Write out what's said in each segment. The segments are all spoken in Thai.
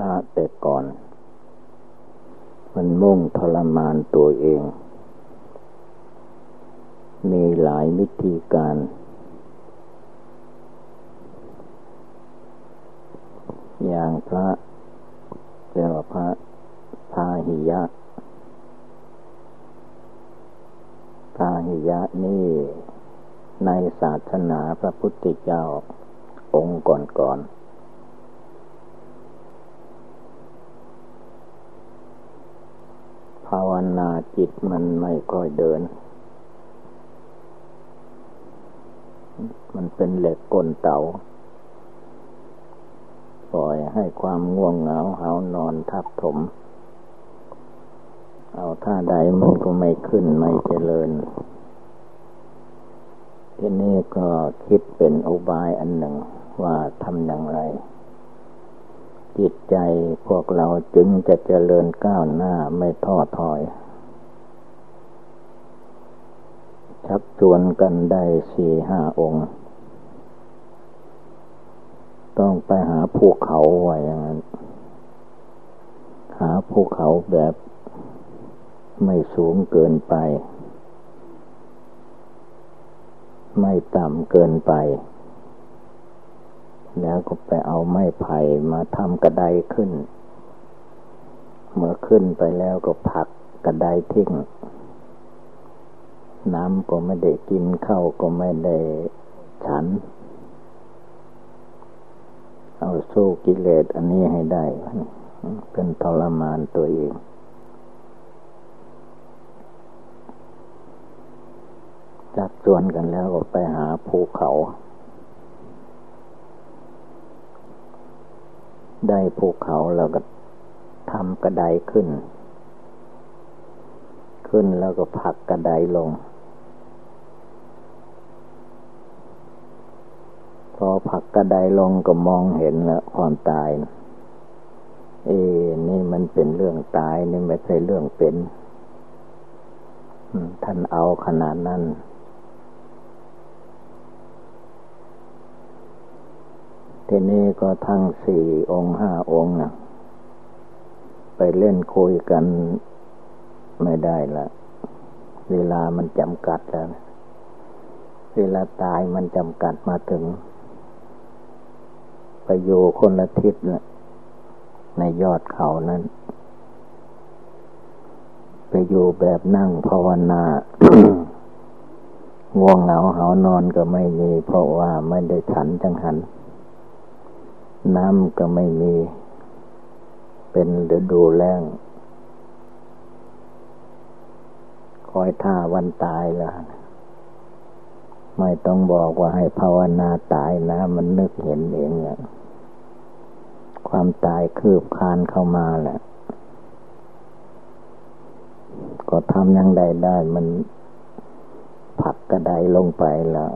ละแต่ก่อน มันมุ่งทรมานตัวเอง มีหลายวิธีการ อย่างพระเรียกว่าพระพาหิยะพาหิยะนี่ในศาสนาพระพุทธเจ้าองค์ก่อนๆ ภาวนาจิตมันไม่ค่อยเดิน มันเป็นเหล็กกลเต่าปล่อยให้ความง่วงเหงาหานอนทับถม เอาท่าใดมันก็ไม่ขึ้นไม่เจริญ ทีนี้ก็คิดเป็นอุบายอันหนึ่งว่าทำอย่างไร จิตใจพวกเราจึงจะเจริญก้าวหน้าไม่ท้อถอย ชักชวนกันได้สี่ห้าองค์ ต้องไปหาภูเขาไว้อย่างนั้น หาภูเขาแบบไม่สูงเกินไป ไม่ต่ำเกินไป แล้วก็ไปเอาไม้ไผ่มาทำกระไดขึ้น เมื่อขึ้นไปแล้วก็ผักกระไดทิ้ง น้ำก็ไม่ได้กินเข้าก็ไม่ได้ฉัน เอาสู้กิเลสอันนี้ให้ได้ เป็นทรมานตัวเองจักชวนกันแล้วก็ไปหาภูเขา ได้ภูเขาแล้วก็ทำกระไดขึ้น ขึ้นแล้วก็ผักกระไดลง พอผักกระไดลงก็มองเห็นแล้วความตาย เอ้นี่มันเป็นเรื่องตายนี่ไม่ใช่เรื่องเป็น ท่านเอาขนาดนั้น ทีนี้ก็ทั้งสี่องค์ห้าองค์นะไปเล่นคุยกันไม่ได้ละ เวลามันจำกัดแล้ว เวลาตายมันจำกัดมาถึง ไปอยู่คนละทิศละในยอดเขานั้น ไปอยู่แบบนั่งภาวนาง่วงเหงาเหานอนก็ไม่มี เพราะว่าไม่ได้ฉันจังหัน น้ำก็ไม่มี เป็นฤดูแล้ง คอยท่าวันตายล้วไม่ต้องบอกว่าให้ภาวนาตายนะ มันนึกเห็นเองอะความตายคืบคานเข้ามาแหละ ก็ทำยังใดได้ มันผักกระไดลงไปแล้ว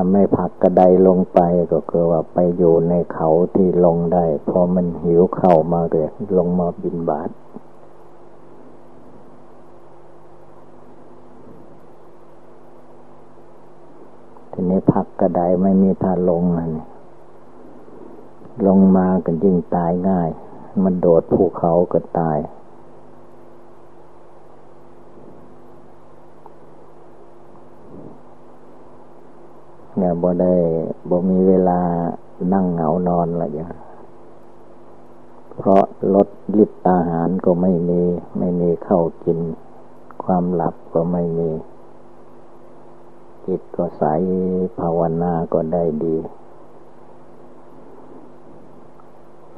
ถ้าไม่ผักกระไดลงไปก็คือว่าไปอยู่ในเขาที่ลงได้ พอมันหิวเข้ามาเลยลงมาบินบาททีนี้ผักกระไดไม่มีทางลงนี่ลงมากันยิ่งตายง่าย มันโดดภูเขาก็ตาย เนี่ยบ่ได้บ่มีเวลานั่งเหงานอนละอย่างเพราะลดลิตอาหารก็ไม่มี ไม่มีเข้ากิน ความหลับก็ไม่มีจิตก็ใสภาวนาก็ได้ดี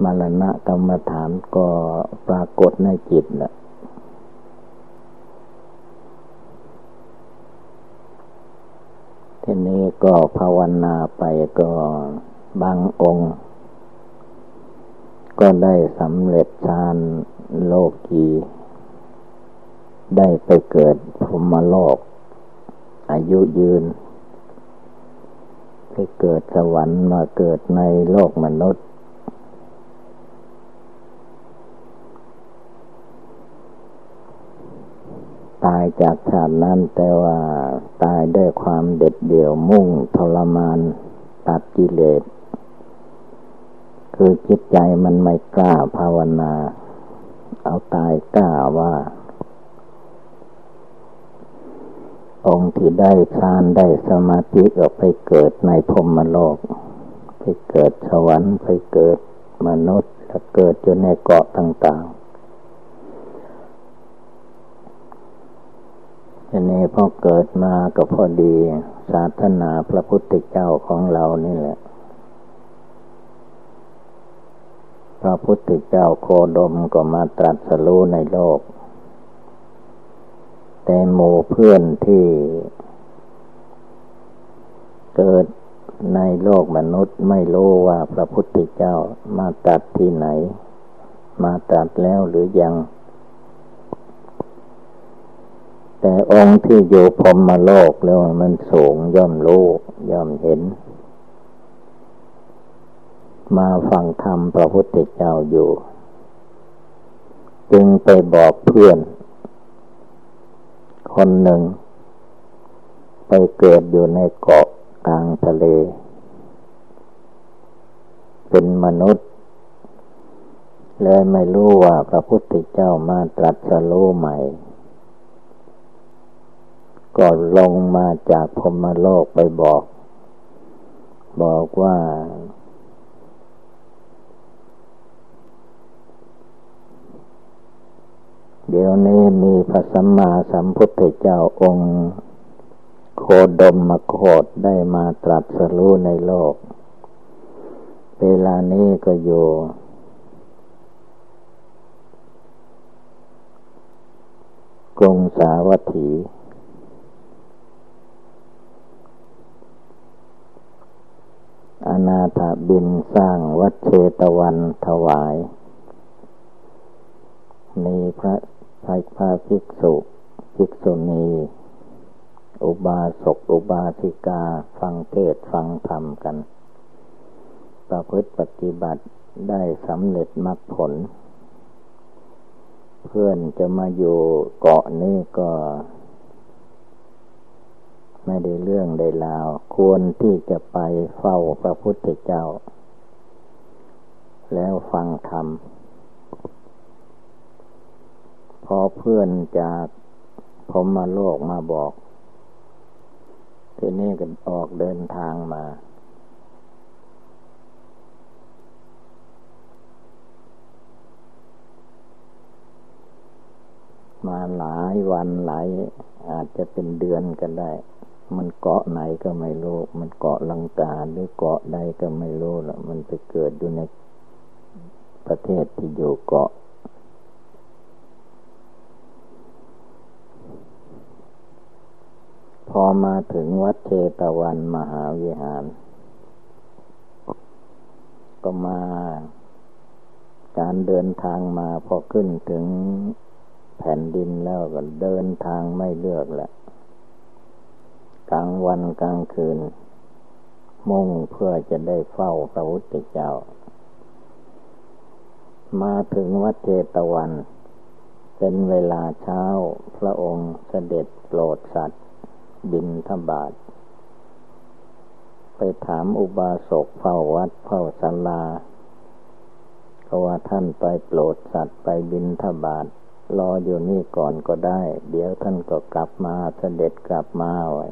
มรณะกรรมฐานก็ปรากฏในจิตแหละ ทีนี้ก็ภาวนาไปก็บางองค์ ก็ได้สำเร็จฌานโลกีได้ไปเกิดพรมโลก อายุยืน ไปเกิดสวรรค์มาเกิดในโลกมนุษย์ ตายจากชาตินั้นแต่ว่าตายด้วยความเด็ดเดี่ยวมุ่งทรมานตัดกิเลส คือจิตใจมันไม่กล้าภาวนา เอาตายกล้าว่า องค์ที่ได้ฌานได้สมาธิก็ไปเกิดในพรมโลก ไปเกิดสวรรค์ไปเกิดมนุษย์แล้วเกิดอยู่ในเกาะต่างๆ ทีนี้พอเกิดมาก็พอดี ศาสนาพระพุทธเจ้าของเรานี่แหละ พระพุทธเจ้าโคดมก็มาตรัสรู้ในโลก แต่หมู่เพื่อนที่ เกิดในโลกมนุษย์ไม่รู้ว่าพระพุทธเจ้ามาตรัสที่ไหน มาตรัสแล้วหรือยัง แต่องค์ที่อยู่พรมมโลกแล้วมันสูงย่อมรู้ย่อมเห็น มาฟังธรรมพระพุทธเจ้าอยู่ จึงไปบอกเพื่อน คนหนึ่ง ไปเกิดอยู่ในเกาะกลางทะเล เป็นมนุษย์ เลยไม่รู้ว่าพระพุทธเจ้ามาตรัสรู้ใหม่ ก็ลงมาจากพมโลกไปบอก บอกว่า เดี๋ยวนี้มีพระสัมมาสัมพุทธเจ้าองค์ โคดมมโคดได้มาตรัสรู้ในโลก เวลานี้ก็อยู่กรุงสาวัตถี อ นาถบินสร้างวัดเชตวันถวาย มีพระให้พระภิกษุภิกษุณี อุบาสกอุบาสิกาฟังเทศฟังธรรมกัน ประพฤติปฏิบัติได้สำเร็จมรรคผล เพื่อนจะมาอยู่เกาะนี้ก็ ไม่ได้เรื่องได้ราว ควรที่จะไปเฝ้าพระพุทธเจ้า แล้วฟังธรรม พอเพื่อนจากผมมาโลกมาบอก ทีนี้ก็ออกเดินทางมา มาหลายวันหลายอาจจะเป็นเดือนกันได้ มันเกาะไหนก็ไม่รู้ มันเกาะลังกาหรือเกาะใดก็ไม่รู้ละมันไปเกิดอยู่ในประเทศที่อยู่เกาะ พอมาถึงวัดเชตวันมหาวิหาร ก็มา การเดินทางมาพอขึ้นถึงแผ่นดินแล้วก็เดินทางไม่เลือกแหละ กลางวันกลางคืน มุ่งเพื่อจะได้เฝ้าพระพุทธเจ้า มาถึงวัดเจตวัน เป็นเวลาเช้าพระองค์เสด็จโปรดสัตว์ บินทบาท ไปถามอุบาสกเฝ้าวัดเฝ้าศาลาก็ว่าท่านไปโปรดสัตว์ไปบินทบาทรออยู่นี่ก่อนก็ได้ เดี๋ยวท่านก็กลับมาเสด็จกลับมาไว้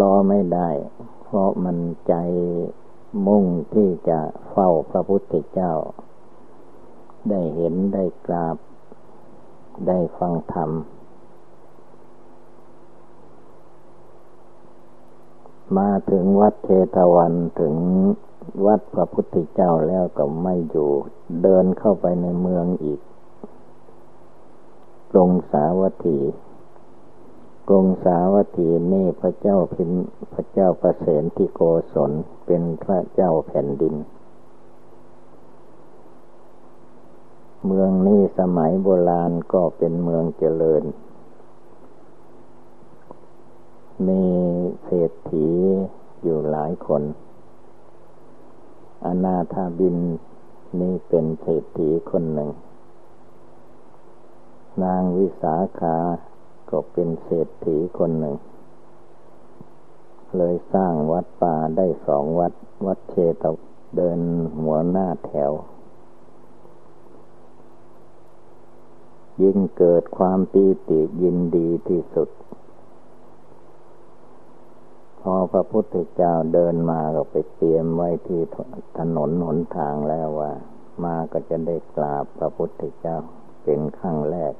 รอไม่ได้ เพราะมันใจมุ่งที่จะเฝ้าพระพุทธเจ้า ได้เห็นได้กราบ ได้ฟังธรรม มาถึงวัดเทตวันถึงวัดพระพุทธเจ้าแล้วก็ไม่อยู่ เดินเข้าไปในเมืองอีกกรุงสาวัตถี กรุงสาวัตถีนี่พระเจ้าพิมพระเจ้าประเสนที่โกศลเป็นพระเจ้าแผ่นดิน เมืองนี้สมัยโบราณก็เป็นเมืองเจริญ มีเศรษฐีอยู่หลายคน อนาถาบินนี่เป็นเศรษฐีคนหนึ่ง นางวิสาขา ก็เป็นเศรษฐีคนหนึ่ง เลยสร้างวัดป่าได้สองวัด วัดเชตเดินหัวหน้าแถว ยิ่งเกิดความปีติยินดีที่สุด พอพระพุทธเจ้าเดินมาก็ไปเตรียมไว้ที่ถนนหนทางแล้วว่า มาก็จะได้กราบพระพุทธเจ้าเป็นขั้งแรก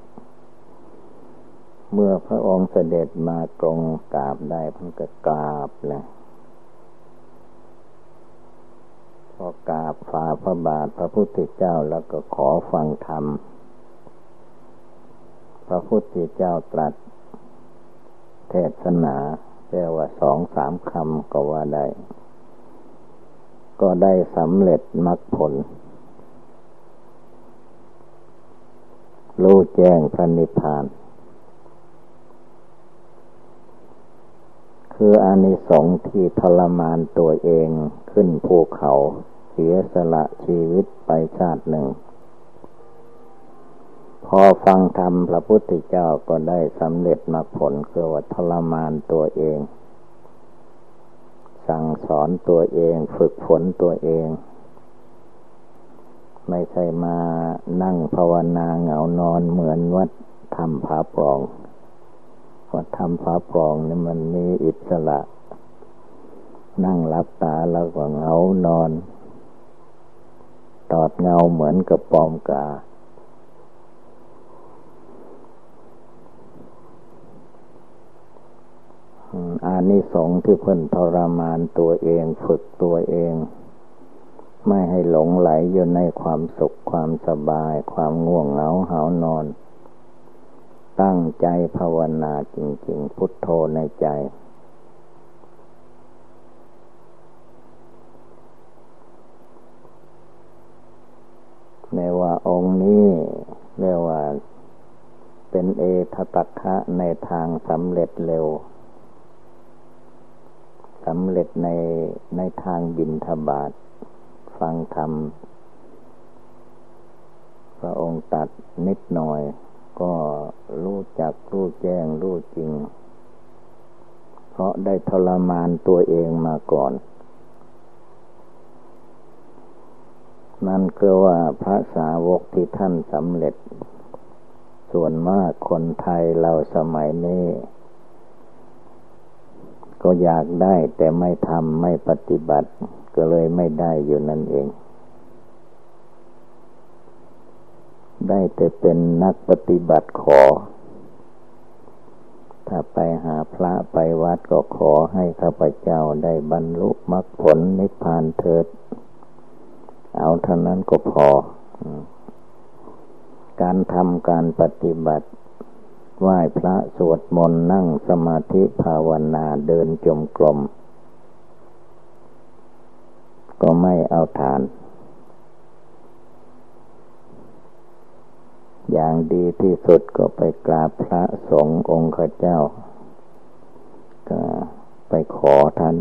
เมื่อพระองค์เสด็จมาตรงกราบได้พันก็กราบเลยพอกราบฝ่าพระบาทพระพุทธเจ้าแล้วก็ขอฟังธรรม พระพุทธเจ้าตรัส เทศนาแค่ว่าสองสามคำก็ว่าได้ ก็ได้สำเร็จมรรคผล รู้แจ้งพระนิพพาน คืออานิสงส์ที่ทรมานตัวเองขึ้นภูเขาเสียสละชีวิตไปชาติหนึ่ง พอฟังธรรมพระพุทธเจ้าก็ได้สำเร็จมาผลคือว่าทรมานตัวเอง สั่งสอนตัวเองฝึกฝนตัวเอง ไม่ใช่มานั่งภาวนาเหงานอนเหมือนวัดทำผาปรอง วัดทำผาปรองนี่มันมีอิสระ นั่งรับตาแล้วก็เหงานอน ตอดเงาเหมือนกับปอมกา อานิสงส์ที่เพิ่นทรมานตัวเองฝึกตัวเองไม่ให้หลงไหลอยู่ในความสุขความสบาย ความง่วงเหงาหานอน ตั้งใจภาวนาจริง ๆ พุทโธในใจ ในว่าองค์นี้เรียกว่า เป็นเอทตัคะในทางสำเร็จเร็วสำเร็จในในทางบินทบาท ฟังธรรม พระองค์ตัดนิดหน่อย ก็รู้จักรู้แจ้งรู้จริง เพราะได้ทรมานตัวเองมาก่อน นั่นคือว่าพระสาวกที่ท่านสำเร็จ ส่วนมากคนไทยเราสมัยนี้ ก็อยากได้แต่ไม่ทำไม่ปฏิบัติ ก็เลยไม่ได้อยู่นั่นเอง ได้แต่เป็นนักปฏิบัติขอ ถ้าไปหาพระไปวัดก็ขอให้ข้าพเจ้าได้บรรลุมรรคผลนิพพานเถิด เอาเท่านั้นก็พอ การทำการปฏิบัติไหว้พระสวดมนต์นั่งสมาธิภาวนาเดินจมกรมก็ไม่เอาทาน อย่างดีที่สุดก็ไปกราบพระสงฆ์องค์ข้าเจ้า ก็ไปขอท่าน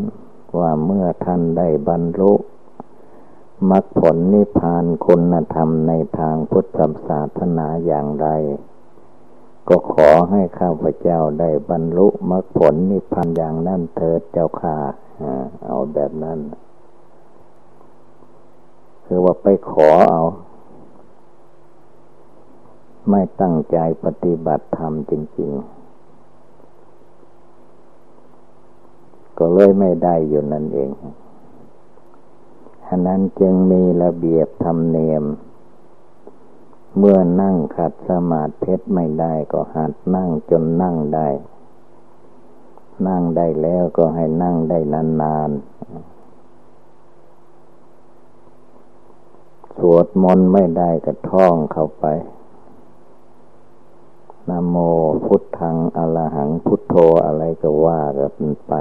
ว่าเมื่อท่านได้บรรลุมรรคผลนิพพานคุณธรรมในทางพุทธศาสนาอย่างไร ก็ขอให้ข้าพเจ้าได้บรรลุมรรคผลนิพพานอย่างนั้นเถิดเจ้าค่ะเอาแบบนั้น คือว่าไปขอเอา ไม่ตั้งใจปฏิบัติธรรมจริง ๆ ก็เลยไม่ได้อยู่นั่นเองฉะนั้นจึงมีระเบียบธรรมเนียม เมื่อนั่งขัดสมาธิไม่ได้ก็หัดนั่งจนนั่งได้ นั่งได้แล้วก็ให้นั่งได้นานๆ สวดมนต์ไม่ได้ก็ท่องเข้าไป นโมพุทธังอรหังพุทโธอะไรก็ว่ากันไป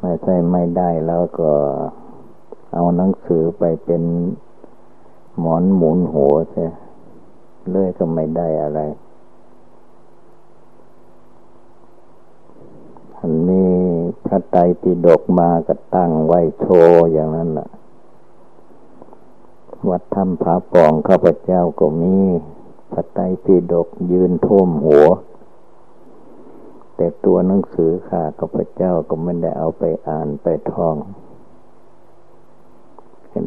ไม่ใช่ไม่ได้แล้วก็ เอาหนังสือไปเป็นหมอนหมุนหัวใช่เลื่อยก็ไม่ได้อะไรมันมีพระไตรปิฎกมาก็ตั้งไว้โชว์อย่างนั้นแหละ วัดถ้ำผาปองข้าพเจ้าก็มีพระไตรปิฎกยืนท่วมหัว แต่ตัวหนังสือข้ากับพเจ้าก็ไม่ได้เอาไปอ่านไปท่อง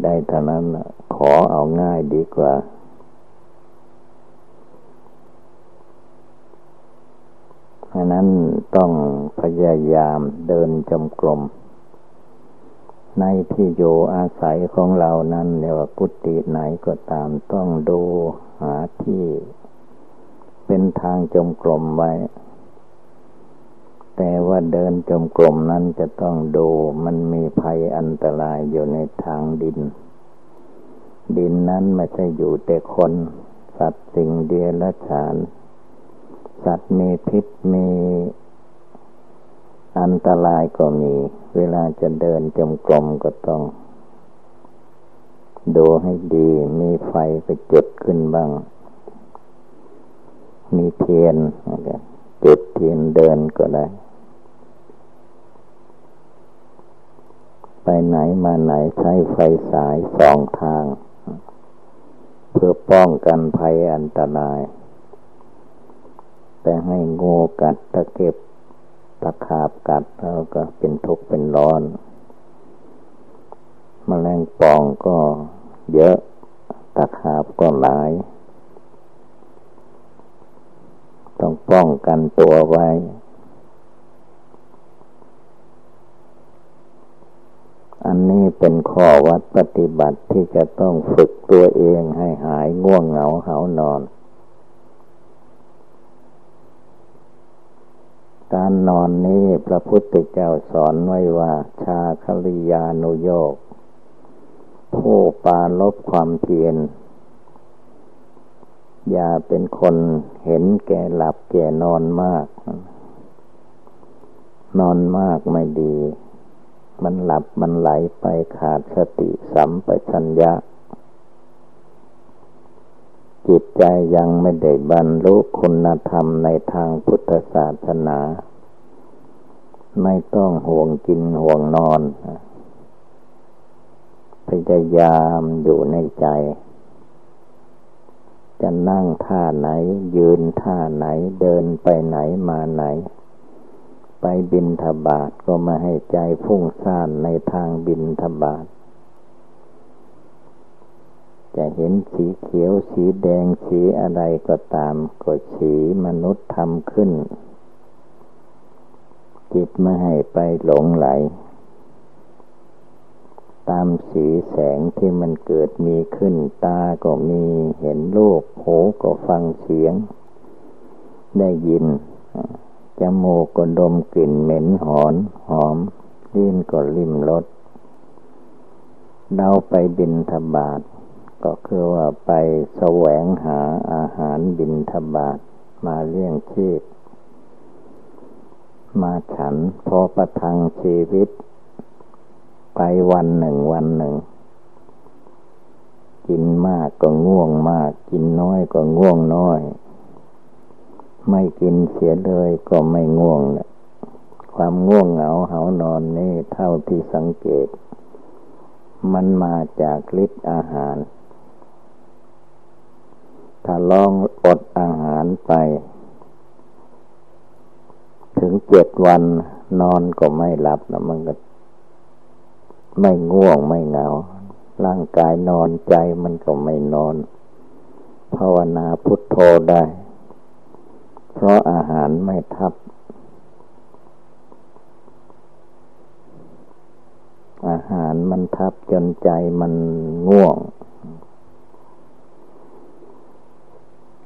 ได้เท่านั้นขอเอาง่ายดีกว่าราะนั้นต้องพยายามเดินจมกลม ในที่อยู่อาศัยของเรานั้นเรียกว่ากุฏิไหนก็ตามต้องดูหาที่ เป็นทางจมกลมไว้ แต่ว่าเดินจมกลมนั้นจะต้องดูมันมีภัยอันตรายอยู่ในทางดิน ดินนั้นไม่ใช่อยู่แต่คน สัตว์สิ่งเดียรฉาน สัตว์มีพิษมี อันตรายก็มี เวลาจะเดินจมกลมก็ต้อง ดูให้ดี มีไฟไปจุดขึ้นบ้าง มีเทียนจุดเทียนเดินก็ได้ ไปไหนมาไหนใช้ไฟสายสองทาง เพื่อป้องกันภัยอันตราย แต่ให้งูกัดตะเก็บ ตะขาบกัดแล้วก็เป็นทุกข์เป็นร้อนมแมลงป่องก็เยอะ ตะขาบก็หลาย ต้องป้องกันตัวไว้ อันนี้เป็นข้อวัดปฏิบัติที่จะต้องฝึกตัวเองให้หายง่วงเหงาเหานอน การนอนนี้พระพุทธเจ้าสอนไว้ว่า ชาคลิยานุโยกผู้ปาลบความเพียรอย่าเป็นคนเห็นแก่หลับแก่นอนมาก นอนมากไม่ดี มันหลับมันไหลไปขาดสติสัมปชัญญะ จิตใจยังไม่ได้บรรลุคุณธรรมในทางพุทธศาสนา ไม่ต้องห่วงกินห่วงนอนพยายามอยู่ในใจ จะนั่งท่าไหน ยืนท่าไหนเดินไปไหนมาไหน ไปบินทบาทก็มาให้ใจพุ่งซ่านในทางบินทบาท จะเห็นสีเขียวสีแดงสีอะไรก็ตามก็สีมนุษย์ทำขึ้น จิตไม่ให้ไปหลงไหล ตามสีแสงที่มันเกิดมีขึ้นตาก็มีเห็นรูปหูก็ฟังเสียง ได้ยินจมูกก็ดมกลิ่นเหม็นหอนหอมลิ้นก็ลิ้มรสเราไปบินทบาทก็คือว่าไปแสวงหาอาหารบินทบาทมาเลี้ยงชีพ มาฉันพอประทังชีวิต ไปวันหนึ่งวันหนึ่ง กินมากก็ง่วงมาก กินน้อยก็ง่วงน้อย ไม่กินเสียเลยก็ไม่ง่วงนความง่วงเหงาเหานอนนี่เท่าที่สังเกต มันมาจากฤทธิ์อาหาร ถ้าลองอดอาหารไป ถึงเจ็ดวันนอนก็ไม่หลับนะมันก็ ไม่ง่วงไม่เหงา ร่างกายนอนใจมันก็ไม่นอน ภาวนาพุทโธได้ เพราะอาหารไม่ทับ อาหารมันทับจนใจมันง่วง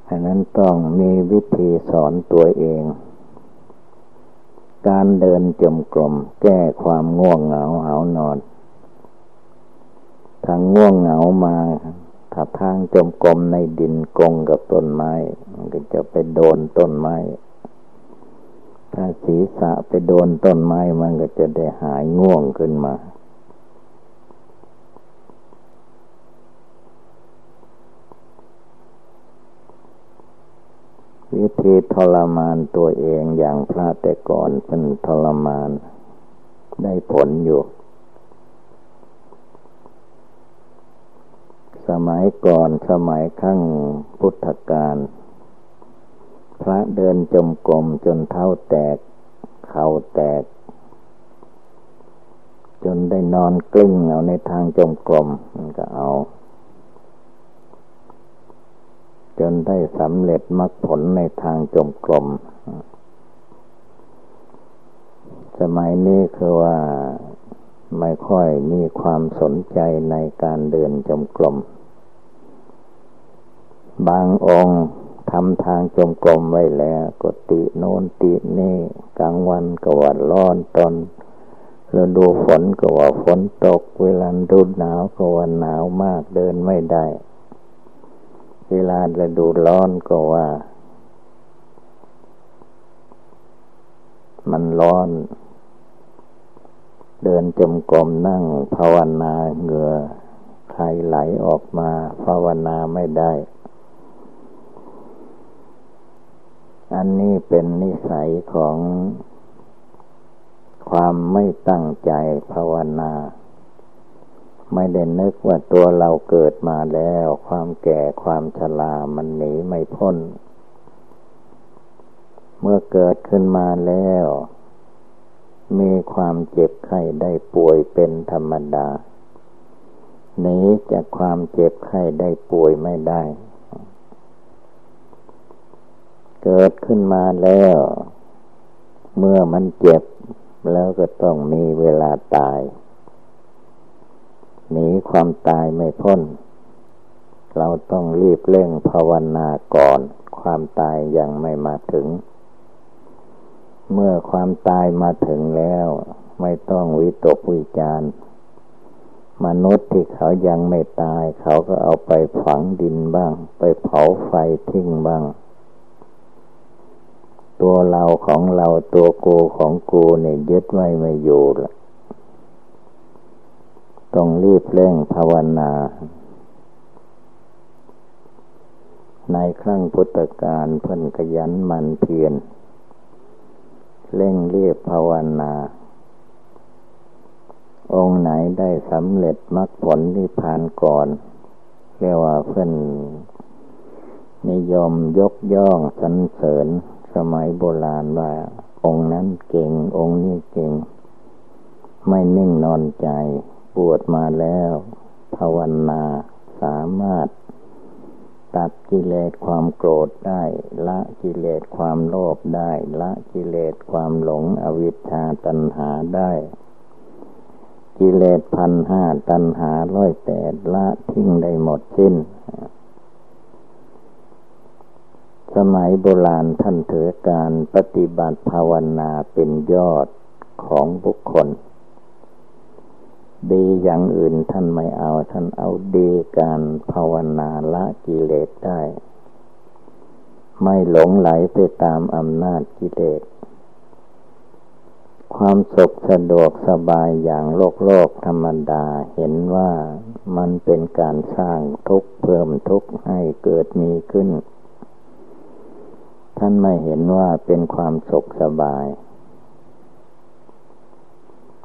ฉะนั้นต้องมีวิธีสอนตัวเอง การเดินจมกลม แก้ความง่วงเหงาเหานอนทางง่วงเหงามาถ้าทางจมกลมในดินกงกับต้นไม้ มันก็จะไปโดนต้นไม้ถ้าศีรษะไปโดนต้นไม้มันก็จะได้หายง่วงขึ้นมา วิธีทรมานตัวเองอย่างพระแต่ก่อนเป็นทรมาน ได้ผลอยู่ สมัยก่อนสมัยขั้งพุทธกาลพระเดินจมกรมจนเท้าแตก เข่าแตก จนได้นอนกลิ้งเอาในทางจมกรมมันก็เอา จนได้สำเร็จมรรคผลในทางจมกรมสมัยนี้คือว่าไม่ค่อยมีความสนใจในการเดินจมกรมบางองค์ทำทางจมกรมไว้แล้วก็ติโน้นตินี่กลางวันก็ว่าร้อนตอนฤดูฝนก็ว่าฝนตก เวลาดูหนาวก็ว่าหนาวมากเดินไม่ได้ เวลาฤดูร้อนก็ว่า มันร้อน เดินจมกรมนั่งภาวนาเหงื่อใครไหลออกมาภาวนาไม่ได้ อันนี้เป็นนิสัยของความไม่ตั้งใจภาวนา ไม่ได้นึกว่าตัวเราเกิดมาแล้ว ความแก่ความชรามันหนีไม่พ้น เมื่อเกิดขึ้นมาแล้ว มีความเจ็บไข้ได้ป่วยเป็นธรรมดาหนีจากความเจ็บไข้ได้ป่วยไม่ได้ เกิดขึ้นมาแล้ว เมื่อมันเจ็บแล้วก็ต้องมีเวลาตาย หนีความตายไม่พ้น เราต้องรีบเร่งภาวนาก่อน ความตายยังไม่มาถึง เมื่อความตายมาถึงแล้ว ไม่ต้องวิตกวิจารมนุษย์ที่เขายังไม่ตาย เขาก็เอาไปฝังดินบ้าง ไปเผาไฟทิ้งบ้าง ตัวเราของเราตัวกูของกูเนี่ยยึดไว้ไม่อยู่ละ ต้องรีบเร่งภาวนา ในครั้งพุทธกาลเพิ่นขยันมันเพียรเร่งเรียบภาวนา องค์ไหนได้สำเร็จมรรคผลที่ผ่านก่อน เรียกว่าเพิ่นนิยมยกย่องสรรเสริญสมัยโบราณว่า องค์นั้นเก่ง องค์นี้เก่ง ไม่นิ่งนอนใจ วชมาแล้ว ภาวนาสามารถ ตัดกิเลสความโกรธได้ ละกิเลสความโลภได้ ละกิเลสความหลงอวิชชาตัณหาได้ กิเลสพันห้าตัณหาร้อยแปดละทิ้งได้หมดสิ้น สมัยโบราณท่านถือการปฏิบัติภาวนาเป็นยอดของบุคคล อย่างอื่นท่านไม่เอา ท่านเอาดีการภาวนาละกิเลสได้ ไม่หลงไหลไปตามอำนาจกิเลส ความสุขสะดวกสบายอย่างโลกโลกธรรมดาเห็นว่ามันเป็นการสร้างทุกข์เพิ่มทุกข์ให้เกิดมีขึ้น ท่านไม่เห็นว่าเป็นความสุขสบาย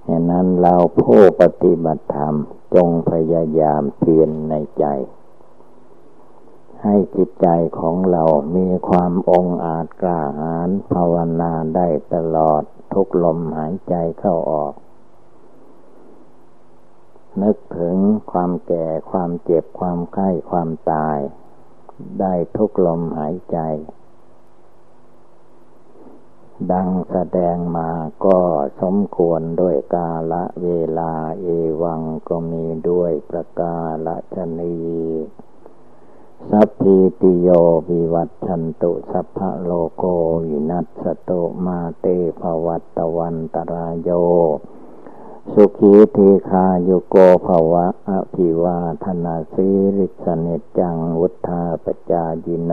เหตุนั้นเราผู้ปฏิบัติธรรมจงพยายามเพียรในใจ ให้จิตใจของเรามีความองอาจกล้าหาญภาวนาได้ตลอดทุกลมหายใจเข้าออก นึกถึงความแก่ความเจ็บความไข้ความตาย ได้ทุกลมหายใจ ดังแสดงมาก็สมควรด้วยกาละเวลาเอวังก็มีด้วยประกาละชนีสัพพิติโยวิวัตชันตุสัพพะโลโกวินัสตุมาเตภวัตวันตรายโย สุขีทีคาโยโกภวะอภิวาธนาสีริสเนจังวุธาปจายิโน